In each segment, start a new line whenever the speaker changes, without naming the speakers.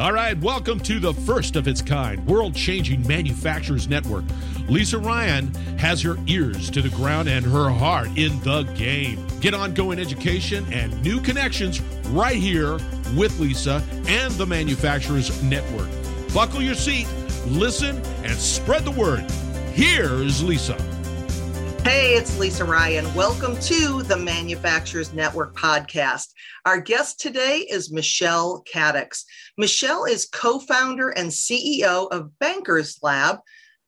All right, welcome to the first of its kind world changing manufacturers network. Lisa Ryan has her ears to the ground and her heart in the game. Get ongoing education and new connections right here with Lisa and the Manufacturers Network. Buckle your seat, listen, and spread the word. Here's Lisa.
Hey, it's Lisa Ryan. Welcome to the Manufacturers Network podcast. Our guest today is Michelle Katics. Michelle is co founder and CEO of Bankers Lab,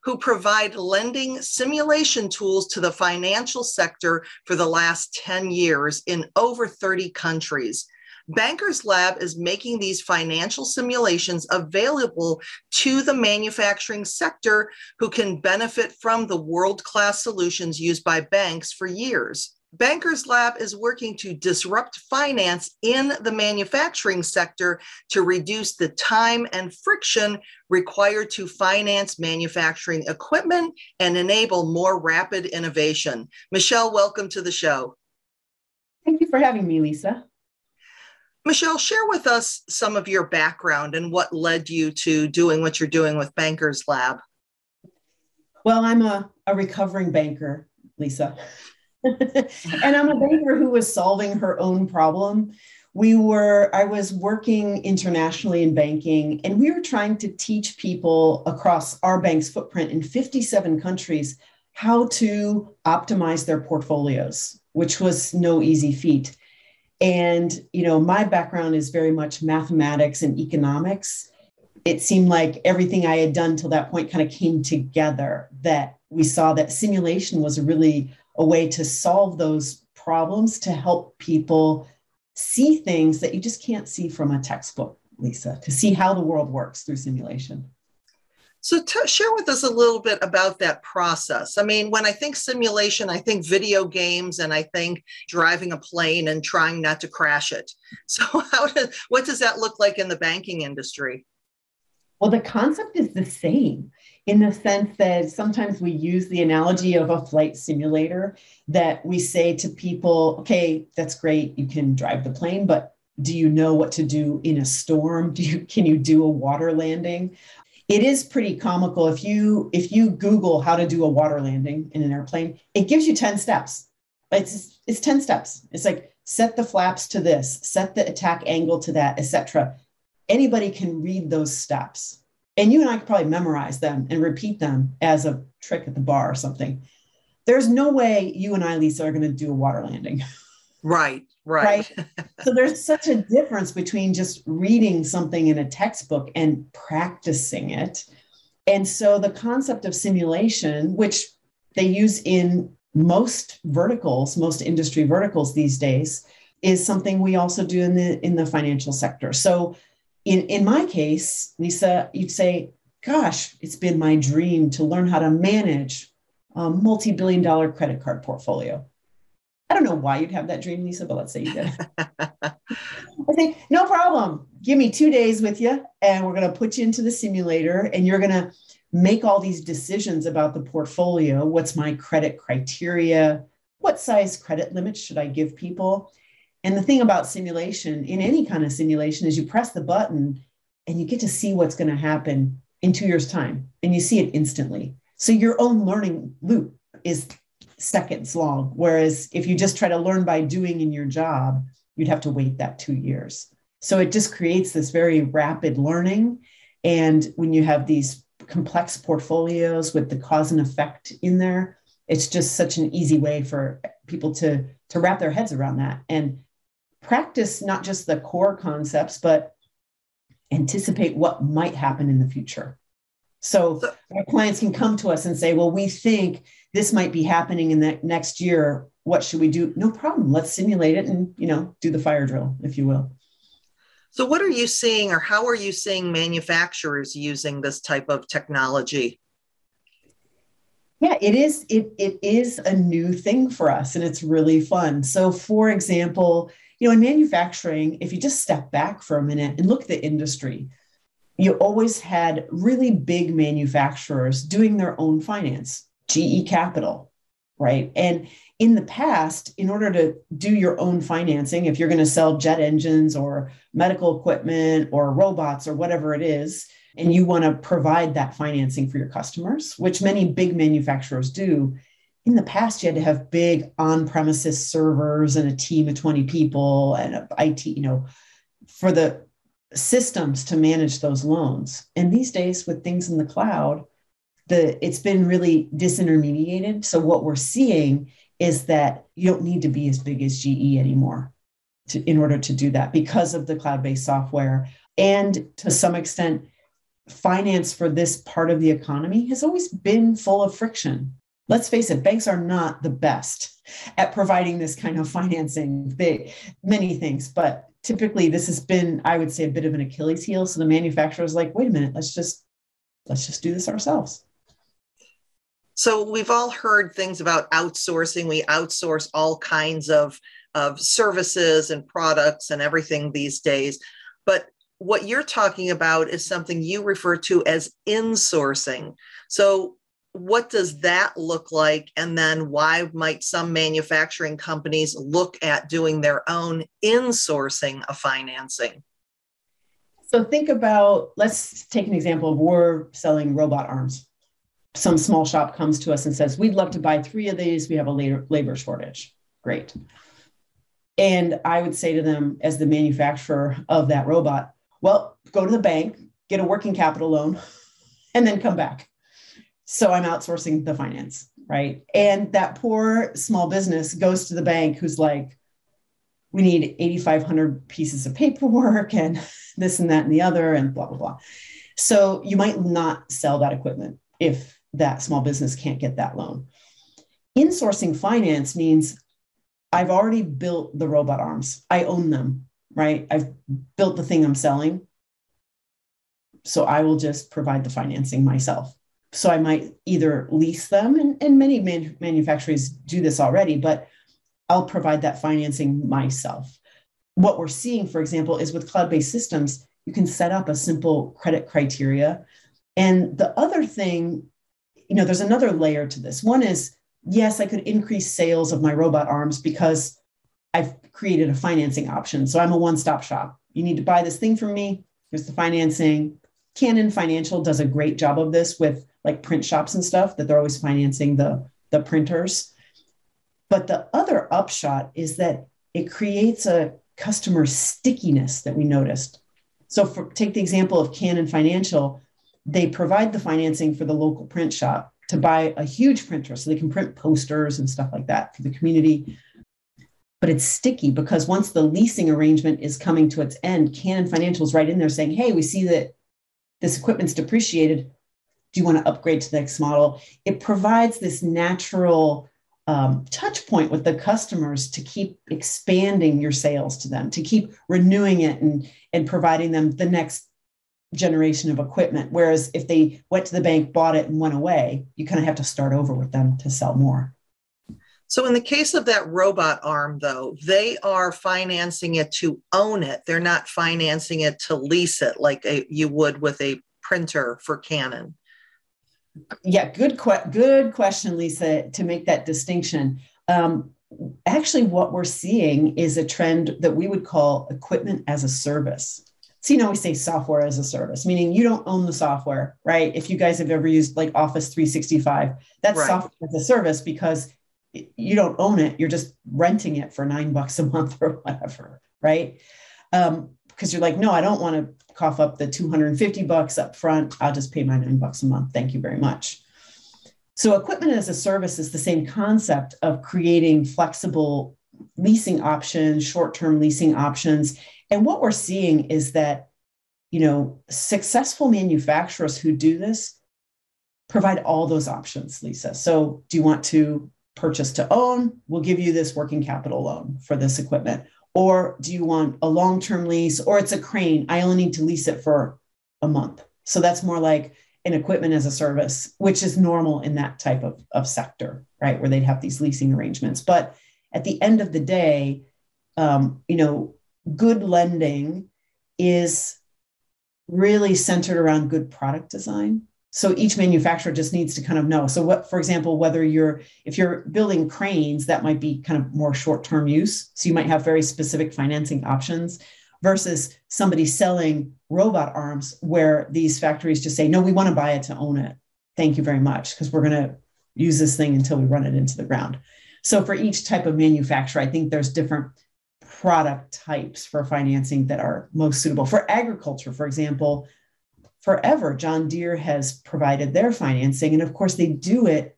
who provide lending simulation tools to the financial sector for the last 10 years in over 30 countries. Bankers Lab is making these financial simulations available to the manufacturing sector who can benefit from the world class solutions used by banks for years. Bankers Lab is working to disrupt finance in the manufacturing sector to reduce the time and friction required to finance manufacturing equipment and enable more rapid innovation. Michelle, welcome to the show.
Thank you for having me, Lisa.
Michelle, share with us some of your background and what led you to doing what you're doing with Bankers Lab.
Well, I'm a, a recovering banker, Lisa. and I'm a banker who was solving her own problem. We were, I was working internationally in banking, and we were trying to teach people across our bank's footprint in 57 countries how to optimize their portfolios, which was no easy feat. And, you know, my background is very much mathematics and economics. It seemed like everything I had done till that point kind of came together that we saw that simulation was really a way to solve those problems to help people see things that you just can't see from a textbook, Lisa, to see how the world works through simulation.
So, t- share with us a little bit about that process. I mean, when I think simulation, I think video games and I think driving a plane and trying not to crash it. So, how does, what does that look like in the banking industry?
Well, the concept is the same in the sense that sometimes we use the analogy of a flight simulator that we say to people, okay, that's great, you can drive the plane, but do you know what to do in a storm? Do you can you do a water landing? It is pretty comical. If you if you google how to do a water landing in an airplane it gives you 10 steps. It's it's 10 steps. It's like set the flaps to this set the attack angle to that etc anybody can read those steps. And you and i could probably memorize them and repeat them as a trick at the bar or something. There's no way you and i lisa are going to do a water landing
right Right.
right? so there's such a difference between just reading something in a textbook and practicing it. And so the concept of simulation, which they use in most verticals, most industry verticals these days, is something we also do in the in the financial sector. So in, in my case, Lisa, you'd say, gosh, it's been my dream to learn how to manage a multi-billion dollar credit card portfolio. I don't know why you'd have that dream, Lisa, but let's say you did. I say, no problem. Give me two days with you, and we're going to put you into the simulator, and you're going to make all these decisions about the portfolio. What's my credit criteria? What size credit limits should I give people? And the thing about simulation, in any kind of simulation, is you press the button and you get to see what's going to happen in two years' time, and you see it instantly. So your own learning loop is seconds long. Whereas if you just try to learn by doing in your job, you'd have to wait that two years. So it just creates this very rapid learning. And when you have these complex portfolios with the cause and effect in there, it's just such an easy way for people to, to wrap their heads around that and practice not just the core concepts, but anticipate what might happen in the future. So our clients can come to us and say, well, we think this might be happening in the next year. What should we do? No problem. Let's simulate it and, you know, do the fire drill, if you will.
So what are you seeing or how are you seeing manufacturers using this type of technology?
Yeah, it is it it is a new thing for us and it's really fun. So for example, you know, in manufacturing, if you just step back for a minute and look at the industry, you always had really big manufacturers doing their own finance GE Capital, right? And in the past, in order to do your own financing, if you're going to sell jet engines or medical equipment or robots or whatever it is, and you want to provide that financing for your customers, which many big manufacturers do, in the past you had to have big on-premises servers and a team of 20 people and IT, you know, for the systems to manage those loans. And these days with things in the cloud, the it's been really disintermediated. So what we're seeing is that you don't need to be as big as GE anymore to, in order to do that because of the cloud based software. And to some extent, finance for this part of the economy has always been full of friction. Let's face it, banks are not the best at providing this kind of financing. They many things, but typically this has been, I would say, a bit of an Achilles heel. So the manufacturer is like, wait a minute, let's just let's just do this ourselves.
So we've all heard things about outsourcing. We outsource all kinds of, of services and products and everything these days. But what you're talking about is something you refer to as insourcing. So what does that look like? And then why might some manufacturing companies look at doing their own insourcing of financing?
So think about, let's take an example of we're selling robot arms some small shop comes to us and says, We'd love to buy three of these. We have a labor, labor shortage. Great. And I would say to them, as the manufacturer of that robot, well, go to the bank, get a working capital loan, and then come back. So I'm outsourcing the finance, right? And that poor small business goes to the bank who's like, we need 8,500 pieces of paperwork and this and that and the other, and blah, blah, blah. So you might not sell that equipment if that small business can't get that loan. Insourcing finance means I've already built the robot arms, I own them, right? I've built the thing I'm selling. So I will just provide the financing myself. So I might either lease them, and, and many man- manufacturers do this already, but I'll provide that financing myself. What we're seeing, for example, is with cloud based systems, you can set up a simple credit criteria. And the other thing you know, there's another layer to this. One is, yes, I could increase sales of my robot arms because I've created a financing option. So I'm a one stop shop. You need to buy this thing from me. Here's the financing. Canon Financial does a great job of this with like print shops and stuff that they're always financing the, the printers. But the other upshot is that it creates a customer stickiness that we noticed. So for, take the example of Canon Financial they provide the financing for the local print shop to buy a huge printer so they can print posters and stuff like that for the community. But it's sticky because once the leasing arrangement is coming to its end, Canon Financial is right in there saying, hey, we see that this equipment's depreciated. Do you want to upgrade to the next model? It provides this natural um, touch point with the customers to keep expanding your sales to them, to keep renewing it and, and providing them the next generation of equipment. Whereas if they went to the bank, bought it, and went away, you kind of have to start over with them to sell more.
So, in the case of that robot arm, though, they are financing it to own it. They're not financing it to lease it like a, you would with a printer for Canon.
Yeah, good, que- good question, Lisa. To make that distinction, um, actually, what we're seeing is a trend that we would call equipment as a service. So, you know, we say software as a service, meaning you don't own the software, right? If you guys have ever used like Office 365, that's right. software as a service because you don't own it. You're just renting it for nine bucks a month or whatever, right? Um, because you're like, no, I don't want to cough up the 250 bucks up front. I'll just pay my nine bucks a month. Thank you very much. So, equipment as a service is the same concept of creating flexible leasing options, short term leasing options, and what we're seeing is that, you know, successful manufacturers who do this provide all those options, Lisa. So, do you want to purchase to own? We'll give you this working capital loan for this equipment. Or do you want a long term lease or it's a crane? I only need to lease it for a month. So, that's more like an equipment as a service, which is normal in that type of, of sector, right? Where they'd have these leasing arrangements. But at the end of the day, um, you know, good lending is really centered around good product design. So each manufacturer just needs to kind of know. So what for example whether you're if you're building cranes that might be kind of more short term use. So you might have very specific financing options versus somebody selling robot arms where these factories just say no we want to buy it to own it. Thank you very much because we're going to use this thing until we run it into the ground. So for each type of manufacturer i think there's different product types for financing that are most suitable. For agriculture for example forever, John Deere has provided their financing. And of course, they do it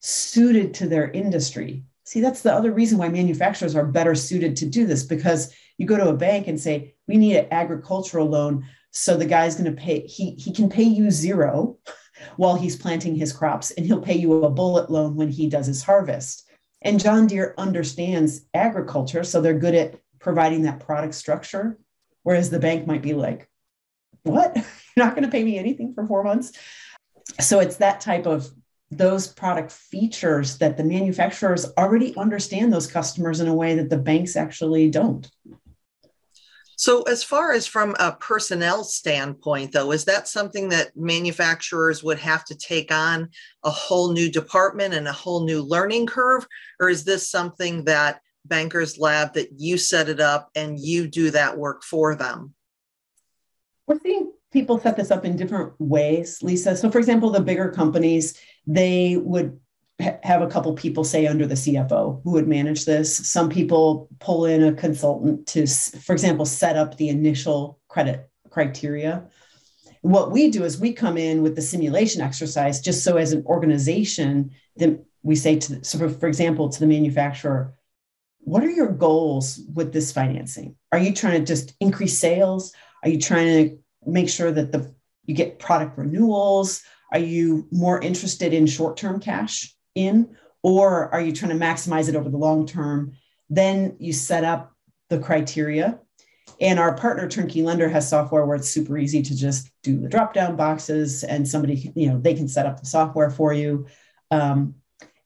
suited to their industry. See, that's the other reason why manufacturers are better suited to do this because you go to a bank and say, we need an agricultural loan. So the guy's going to pay, he, he can pay you zero while he's planting his crops, and he'll pay you a bullet loan when he does his harvest. And John Deere understands agriculture, so they're good at providing that product structure. Whereas the bank might be like, what? You're not going to pay me anything for four months. So it's that type of those product features that the manufacturers already understand those customers in a way that the banks actually don't.
So, as far as from a personnel standpoint, though, is that something that manufacturers would have to take on a whole new department and a whole new learning curve? Or is this something that Bankers Lab that you set it up and you do that work for them?
We're seeing people set this up in different ways, Lisa. So, for example, the bigger companies, they would ha- have a couple people, say, under the CFO who would manage this. Some people pull in a consultant to, for example, set up the initial credit criteria. What we do is we come in with the simulation exercise, just so as an organization, then we say to, so for, for example, to the manufacturer, what are your goals with this financing? Are you trying to just increase sales? Are you trying to make sure that the you get product renewals? Are you more interested in short-term cash in, or are you trying to maximize it over the long term? Then you set up the criteria. And our partner Turnkey Lender has software where it's super easy to just do the drop-down boxes, and somebody, you know, they can set up the software for you. Um,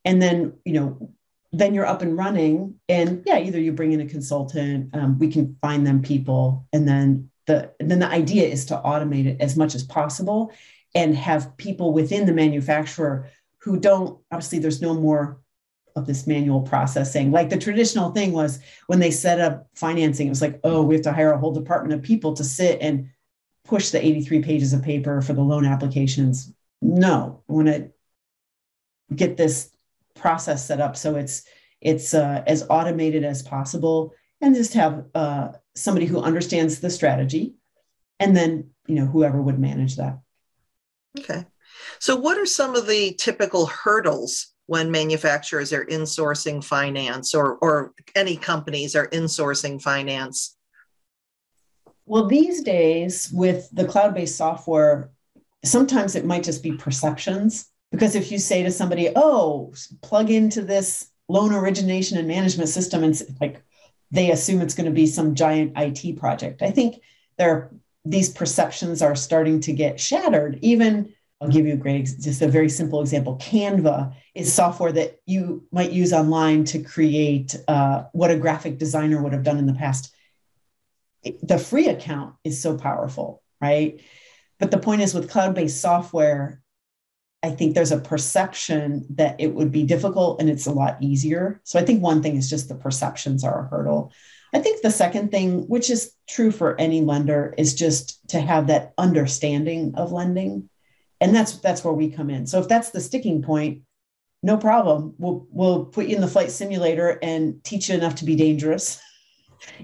and then, you know, then you're up and running. And yeah, either you bring in a consultant, um, we can find them people, and then the then the idea is to automate it as much as possible and have people within the manufacturer who don't obviously there's no more of this manual processing. Like the traditional thing was when they set up financing it was like oh we have to hire a whole department of people to sit and push the 83 pages of paper for the loan applications. No i want to get this process set up so it's it's uh, as automated as possible and just have uh, somebody who understands the strategy and then you know whoever would manage that.
Okay. So what are some of the typical hurdles when manufacturers are insourcing finance or or any companies are insourcing finance?
Well these days with the cloud-based software sometimes it might just be perceptions because if you say to somebody oh plug into this loan origination and management system and like they assume it's going to be some giant IT project. I think there these perceptions are starting to get shattered. Even I'll give you a great, just a very simple example. Canva is software that you might use online to create uh, what a graphic designer would have done in the past. The free account is so powerful, right? But the point is, with cloud based software, I think there's a perception that it would be difficult and it's a lot easier. So I think one thing is just the perceptions are a hurdle. I think the second thing, which is true for any lender, is just to have that understanding of lending. And that's that's where we come in. So if that's the sticking point, no problem. We'll we'll put you in the flight simulator and teach you enough to be dangerous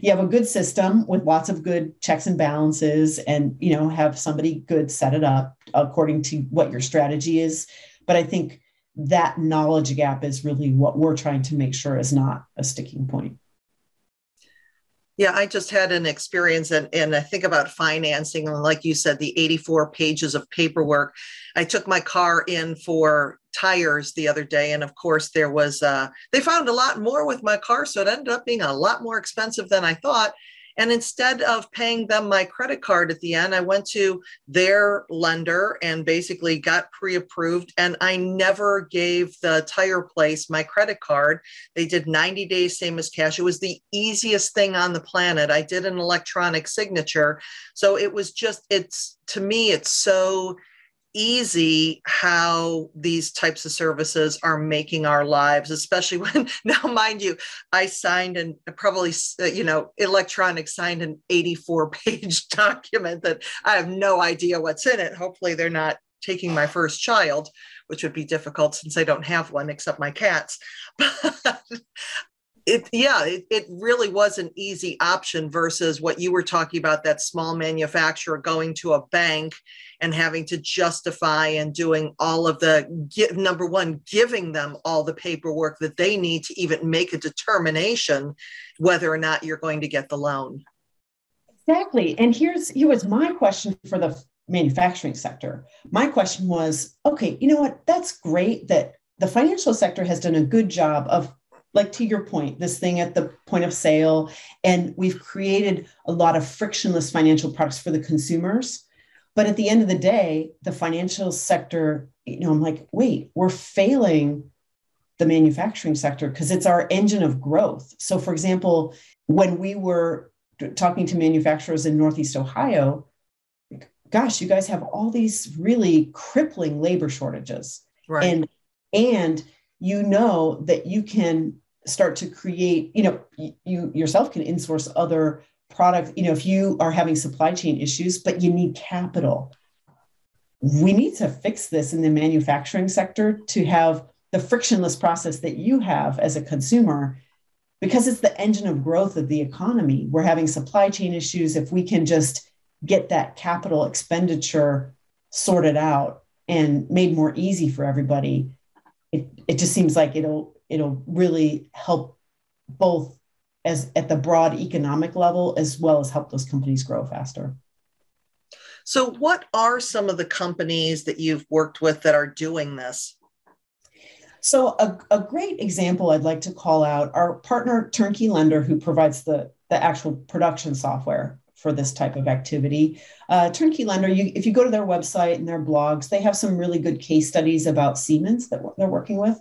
you have a good system with lots of good checks and balances and you know have somebody good set it up according to what your strategy is but i think that knowledge gap is really what we're trying to make sure is not a sticking point
yeah, I just had an experience and, and I think about financing. And like you said, the 84 pages of paperwork. I took my car in for tires the other day. And of course, there was, uh, they found a lot more with my car. So it ended up being a lot more expensive than I thought. And instead of paying them my credit card at the end, I went to their lender and basically got pre approved. And I never gave the tire place my credit card. They did 90 days, same as cash. It was the easiest thing on the planet. I did an electronic signature. So it was just, it's to me, it's so easy how these types of services are making our lives especially when now mind you i signed and probably uh, you know electronic signed an 84 page document that i have no idea what's in it. Hopefully they're not taking my first child which would be difficult since i don't have one except my cats. But it yeah it, it really was an easy option versus what you were talking about that small manufacturer going to a bank and having to justify and doing all of the number one giving them all the paperwork that they need to even make a determination whether or not you're going to get the loan.
Exactly. And here's here was my question for the manufacturing sector. My question was okay you know what? That's great that the financial sector has done a good job of like to your point, this thing at the point of sale. And we've created a lot of frictionless financial products for the consumers. But at the end of the day, the financial sector, you know, I'm like, wait, we're failing the manufacturing sector because it's our engine of growth. So, for example, when we were talking to manufacturers in Northeast Ohio, gosh, you guys have all these really crippling labor shortages. Right. And and you know that you can start to create you know you yourself can insource other product you know if you are having supply chain issues but you need capital. We need to fix this in the manufacturing sector to have the frictionless process that you have as a consumer because it's the engine of growth of the economy. We're having supply chain issues. If we can just get that capital expenditure sorted out and made more easy for everybody it, it just seems like it'll it'll really help both as at the broad economic level as well as help those companies grow faster.
So, what are some of the companies that you've worked with that are doing this?
So, a, a great example I'd like to call out our partner Turnkey Lender, who provides the, the actual production software for this type of activity. Uh, Turnkey Lender, you, if you go to their website and their blogs, they have some really good case studies about Siemens that they're working with.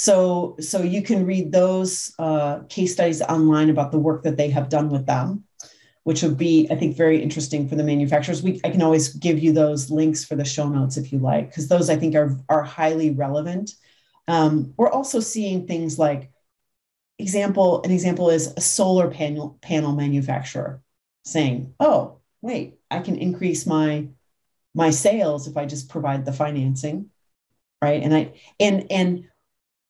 So, so you can read those uh, case studies online about the work that they have done with them, which would be, I think, very interesting for the manufacturers. We, I can always give you those links for the show notes if you like, because those I think are, are highly relevant. Um, we're also seeing things like example, an example is a solar panel panel manufacturer saying, oh, wait, I can increase my my sales if I just provide the financing. Right. And I and and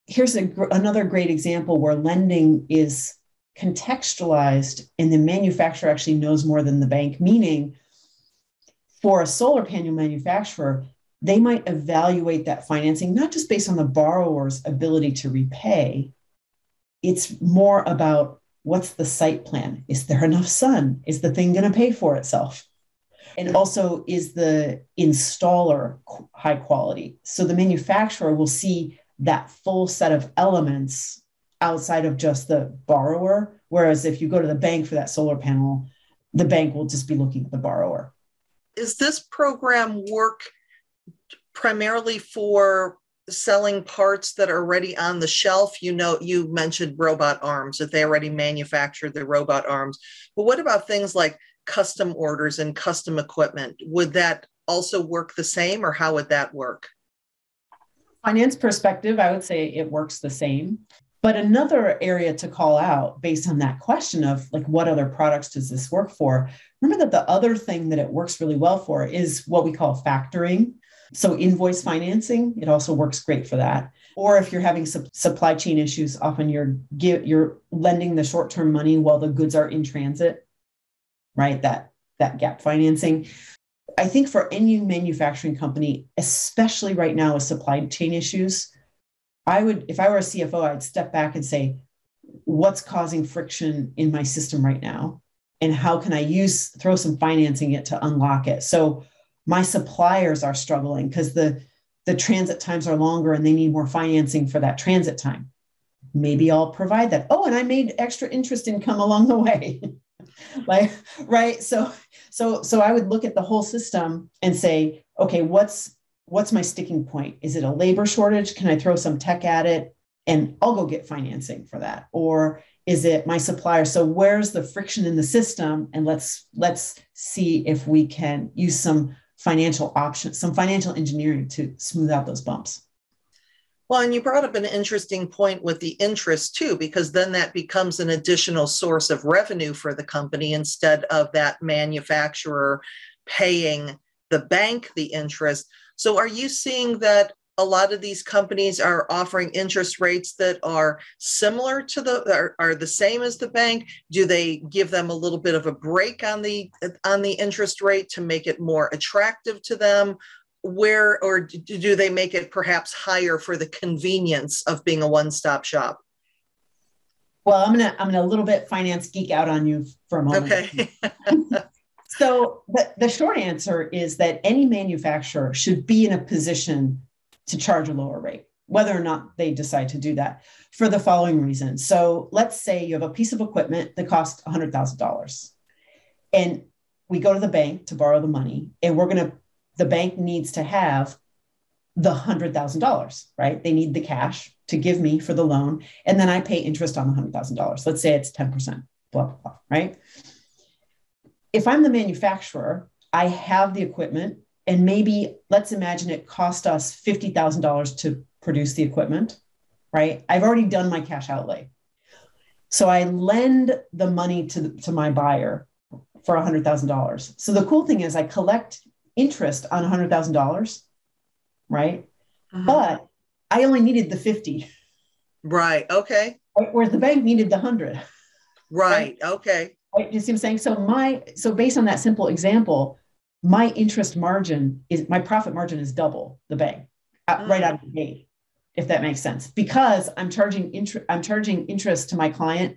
here's a, another great example where lending is contextualized and the manufacturer actually knows more than the bank, meaning for a solar panel manufacturer, they might evaluate that financing not just based on the borrower's ability to repay, it's more about what's the site plan? Is there enough sun? Is the thing going to pay for itself? And also, is the installer high quality? So the manufacturer will see that full set of elements outside of just the borrower. Whereas if you go to the bank for that solar panel, the bank will just be looking at the borrower.
Is this program work primarily for selling parts that are already on the shelf? You know, you mentioned robot arms, that they already manufactured the robot arms. But what about things like custom orders and custom equipment? Would that also work the same, or how would that work?
Finance perspective, I would say it works the same. But another area to call out based on that question of like, what other products does this work for? Remember that the other thing that it works really well for is what we call factoring. So, invoice financing, it also works great for that. Or if you're having su- supply chain issues, often you're give, you're lending the short term money while the goods are in transit, right? That that gap financing. I think for any manufacturing company, especially right now with supply chain issues, I would, if I were a CFO, I'd step back and say, what's causing friction in my system right now? And how can I use, throw some financing it to unlock it? So my suppliers are struggling because the, the transit times are longer and they need more financing for that transit time. Maybe I'll provide that. Oh, and I made extra interest income along the way. like right? So so so i would look at the whole system and say okay what's what's my sticking point? Is it a labor shortage? Can i throw some tech at it? And i'll go get financing for that. Or is it my supplier? So where's the friction in the system? And let's let's see if we can use some financial options, some financial engineering to smooth out those bumps.
Well, and you brought up an interesting point with the interest too, because then that becomes an additional source of revenue for the company instead of that manufacturer paying the bank the interest. So, are you seeing that a lot of these companies are offering interest rates that are similar to the are, are, the same as the bank do they give them a little bit of a break on the on the interest rate to make it more attractive to them where or do they make it perhaps higher for the convenience of being a one-stop shop?
Well i'm gonna i'm gonna a little bit finance geek out on you for a moment.
Okay.
So the, the short answer is that any manufacturer should be in a position to charge a lower rate whether or not they decide to do that for the following reason. So let's say you have a piece of equipment that costs $100000 and we go to the bank to borrow the money and we're going to the bank needs to have the $100,000, right? They need the cash to give me for the loan. And then I pay interest on the $100,000. Let's say it's 10%, blah, blah, blah, right? If I'm the manufacturer, I have the equipment, and maybe let's imagine it cost us $50,000 to produce the equipment, right? I've already done my cash outlay. So I lend the money to, to my buyer for $100,000. So the cool thing is I collect interest on $100,000, right? Uh-huh. But I only needed the 50.
Right. Okay.
Whereas the bank needed the 100.
Right. right? Okay.
Right? You see what I'm saying? So my so based on that simple example, my interest margin is my profit margin is double the bank uh, right out of the gate, if that makes sense. Because I'm charging interest, I'm charging interest to my client,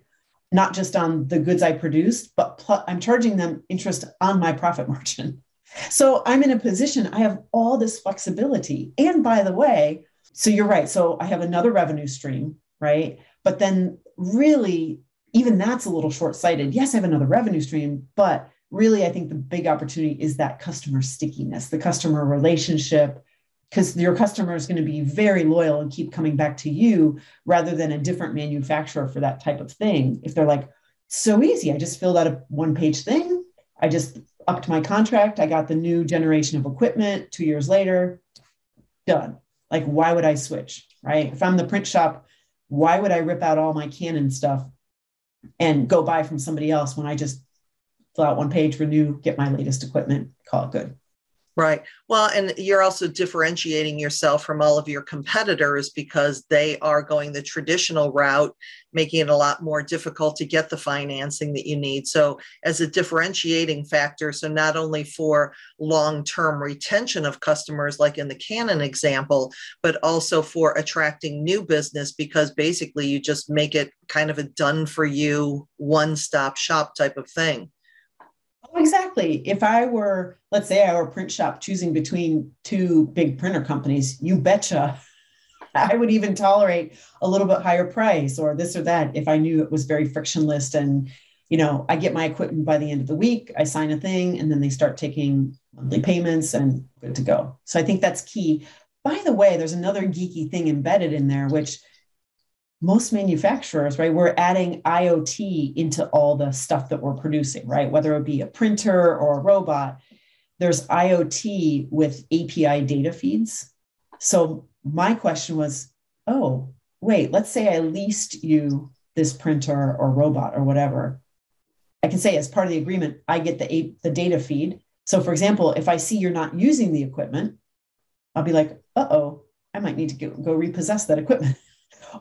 not just on the goods I produced, but pl- I'm charging them interest on my profit margin. So I'm in a position, I have all this flexibility. And by the way, so you're right. So I have another revenue stream, right? But then really, even that's a little short sighted. Yes, I have another revenue stream, but really, I think the big opportunity is that customer stickiness, the customer relationship, because your customer is going to be very loyal and keep coming back to you rather than a different manufacturer for that type of thing. If they're like, so easy, I just filled out a one page thing, I just upped my contract. I got the new generation of equipment two years later. Done. Like, why would I switch? Right. If I'm the print shop, why would I rip out all my Canon stuff and go buy from somebody else when I just fill out one page, renew, get my latest equipment, call it good?
Right. Well, and you're also differentiating yourself from all of your competitors because they are going the traditional route, making it a lot more difficult to get the financing that you need. So, as a differentiating factor, so not only for long term retention of customers, like in the Canon example, but also for attracting new business because basically you just make it kind of a done for you, one stop shop type of thing.
Exactly. If I were, let's say, I were a print shop choosing between two big printer companies, you betcha I would even tolerate a little bit higher price or this or that if I knew it was very frictionless and you know, I get my equipment by the end of the week, I sign a thing, and then they start taking monthly payments and good to go. So I think that's key. By the way, there's another geeky thing embedded in there, which most manufacturers, right, we're adding IoT into all the stuff that we're producing, right? Whether it be a printer or a robot, there's IoT with API data feeds. So my question was, oh, wait, let's say I leased you this printer or robot or whatever. I can say as part of the agreement, I get the, the data feed. So, for example, if I see you're not using the equipment, I'll be like, uh oh, I might need to go, go repossess that equipment.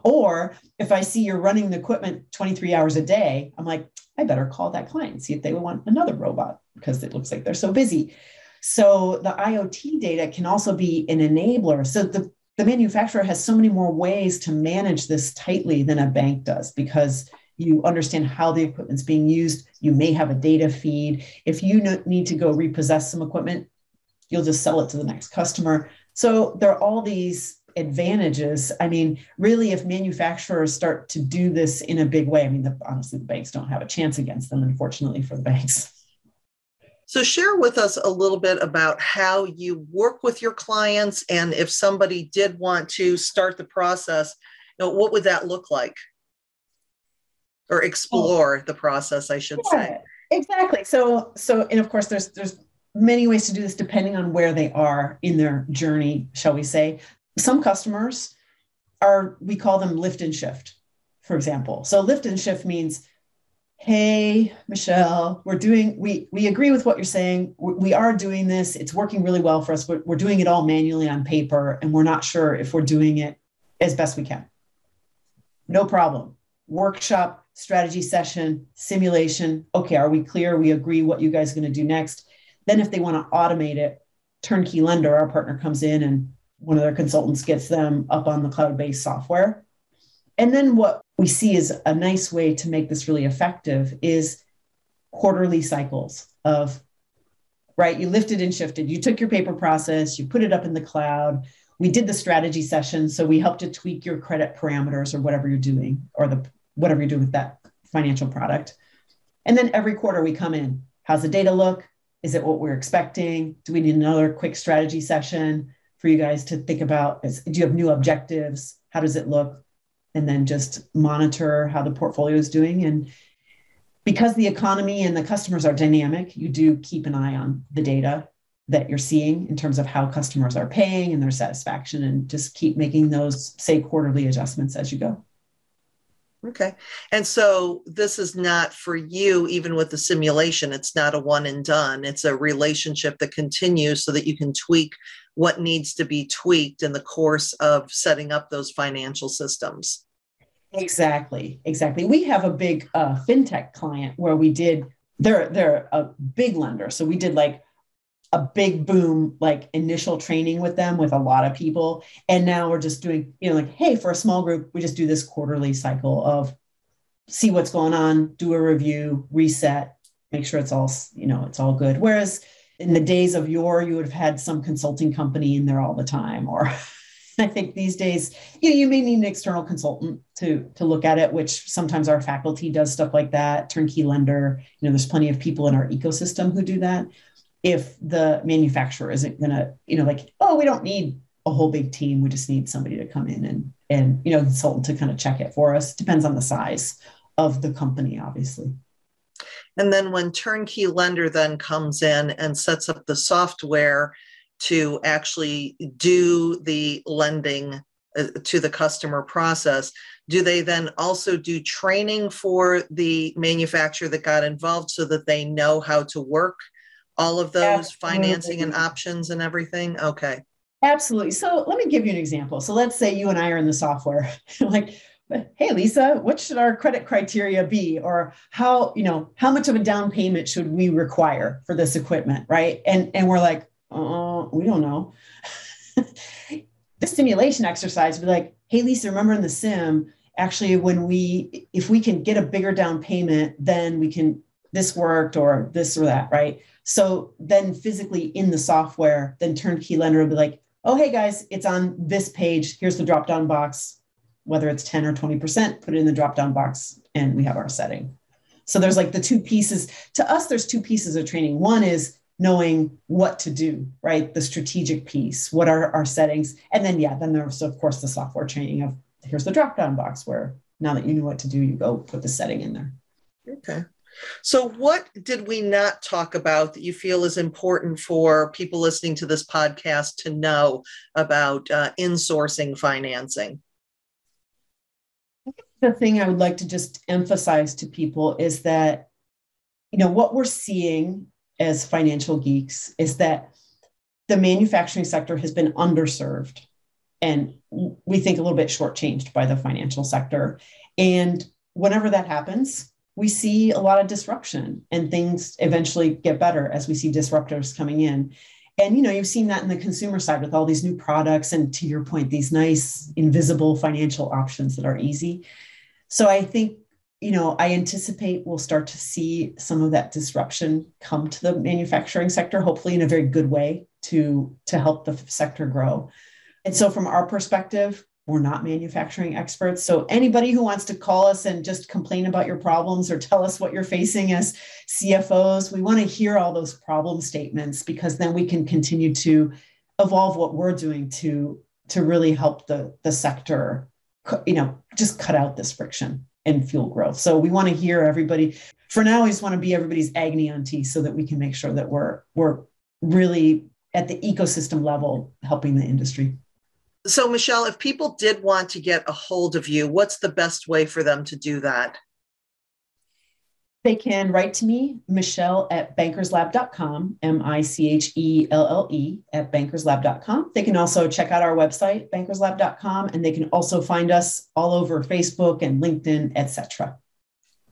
Or if I see you're running the equipment 23 hours a day, I'm like, I better call that client see if they want another robot because it looks like they're so busy. So the IoT data can also be an enabler. So the, the manufacturer has so many more ways to manage this tightly than a bank does because you understand how the equipment's being used. You may have a data feed. If you need to go repossess some equipment, you'll just sell it to the next customer. So there are all these advantages. I mean, really, if manufacturers start to do this in a big way, I mean, the, honestly, the banks don't have a chance against them, unfortunately, for the banks.
So, share with us a little bit about how you work with your clients, and if somebody did want to start the process, you know, what would that look like? Or explore the process, I should yeah, say.
Exactly. So, so, and of course, there's there's many ways to do this depending on where they are in their journey, shall we say. Some customers are, we call them lift and shift, for example. So lift and shift means, hey, Michelle, we're doing, we, we agree with what you're saying. We are doing this. It's working really well for us. We're, we're doing it all manually on paper, and we're not sure if we're doing it as best we can. No problem. Workshop, strategy session, simulation. Okay, are we clear? We agree what you guys are going to do next. Then, if they want to automate it, Turnkey Lender, our partner, comes in and one of their consultants gets them up on the cloud based software. And then, what we see is a nice way to make this really effective is quarterly cycles of right you lifted and shifted. You took your paper process you put it up in the cloud. We did the strategy session so we helped to tweak your credit parameters or whatever you're doing or the whatever you're doing with that financial product. And then every quarter we come in. How's the data look? Is it what we're expecting? Do we need another quick strategy session for you guys to think about is, do you have new objectives? How does it look? And then just monitor how the portfolio is doing. And because the economy and the customers are dynamic you do keep an eye on the data that you're seeing in terms of how customers are paying and their satisfaction and just keep making those say quarterly adjustments as you go
okay. And so this is not for you even with the simulation. It's not a one and done. It's a relationship that continues so that you can tweak what needs to be tweaked in the course of setting up those financial systems.
Exactly. Exactly. We have a big uh, fintech client where we did they're they're a big lender. So we did like a big boom like initial training with them with a lot of people. And now we're just doing you know like hey for a small group we just do this quarterly cycle of see what's going on do a review reset make sure it's all you know it's all good. Whereas in the days of yore you would have had some consulting company in there all the time. Or I think these days, you know, you may need an external consultant to to look at it, which sometimes our faculty does stuff like that. Turnkey lender, you know, there's plenty of people in our ecosystem who do that if the manufacturer isn't going to, you know, like, oh, we don't need a whole big team. We just need somebody to come in and, and, you know, consultant to kind of check it for us. Depends on the size of the company, obviously.
And then when turnkey lender then comes in and sets up the software to actually do the lending uh, to the customer process, do they then also do training for the manufacturer that got involved so that they know how to work all of those Absolutely. financing and options and everything? Okay.
Absolutely. So let me give you an example. So let's say you and I are in the software, like, hey Lisa, what should our credit criteria be? Or how, you know, how much of a down payment should we require for this equipment? Right. And and we're like, uh, we don't know. the simulation exercise would be like, hey Lisa, remember in the sim, actually when we if we can get a bigger down payment, then we can this worked or this or that, right? So then physically in the software, then turnkey lender will be like, oh, hey guys, it's on this page. Here's the drop down box. Whether it's 10 or 20%, put it in the drop down box and we have our setting. So there's like the two pieces. To us, there's two pieces of training. One is knowing what to do, right? The strategic piece, what are our settings? And then, yeah, then there's, of course, the software training of here's the drop down box where now that you know what to do, you go put the setting in there.
Okay. So, what did we not talk about that you feel is important for people listening to this podcast to know about uh, insourcing financing?
The thing I would like to just emphasize to people is that, you know, what we're seeing as financial geeks is that the manufacturing sector has been underserved and we think a little bit shortchanged by the financial sector. And whenever that happens, we see a lot of disruption and things eventually get better as we see disruptors coming in. And you know you've seen that in the consumer side with all these new products and to your point these nice invisible financial options that are easy. So i think you know i anticipate we'll start to see some of that disruption come to the manufacturing sector hopefully in a very good way to to help the sector grow. And so from our perspective we're not manufacturing experts. So anybody who wants to call us and just complain about your problems or tell us what you're facing as CFOs, we want to hear all those problem statements because then we can continue to evolve what we're doing to to really help the the sector you know just cut out this friction and fuel growth. So we want to hear everybody. For now, we just want to be everybody's agony auntie so that we can make sure that we're we're really at the ecosystem level helping the industry.
So, Michelle, if people did want to get a hold of you, what's the best way for them to do that?
They can write to me, Michelle at bankerslab.com, M I C H E L L E at bankerslab.com. They can also check out our website, bankerslab.com, and they can also find us all over Facebook and LinkedIn, etc.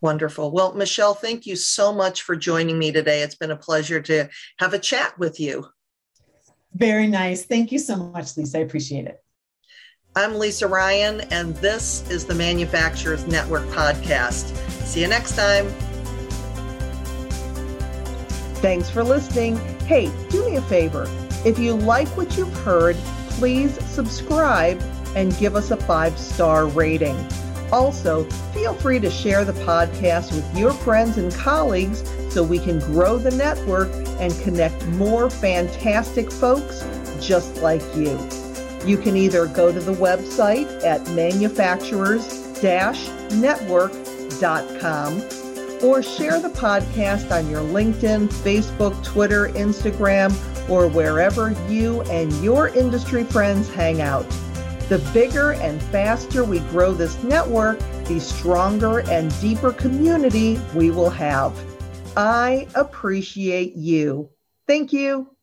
Wonderful. Well, Michelle, thank you so much for joining me today. It's been a pleasure to have a chat with you.
Very nice. Thank you so much, Lisa. I appreciate it.
I'm Lisa Ryan, and this is the Manufacturers Network podcast. See you next time. Thanks for listening. Hey, do me a favor. If you like what you've heard, please subscribe and give us a five star rating. Also, feel free to share the podcast with your friends and colleagues so we can grow the network and connect more fantastic folks just like you. You can either go to the website at manufacturers-network.com or share the podcast on your LinkedIn, Facebook, Twitter, Instagram, or wherever you and your industry friends hang out. The bigger and faster we grow this network, the stronger and deeper community we will have. I appreciate you. Thank you.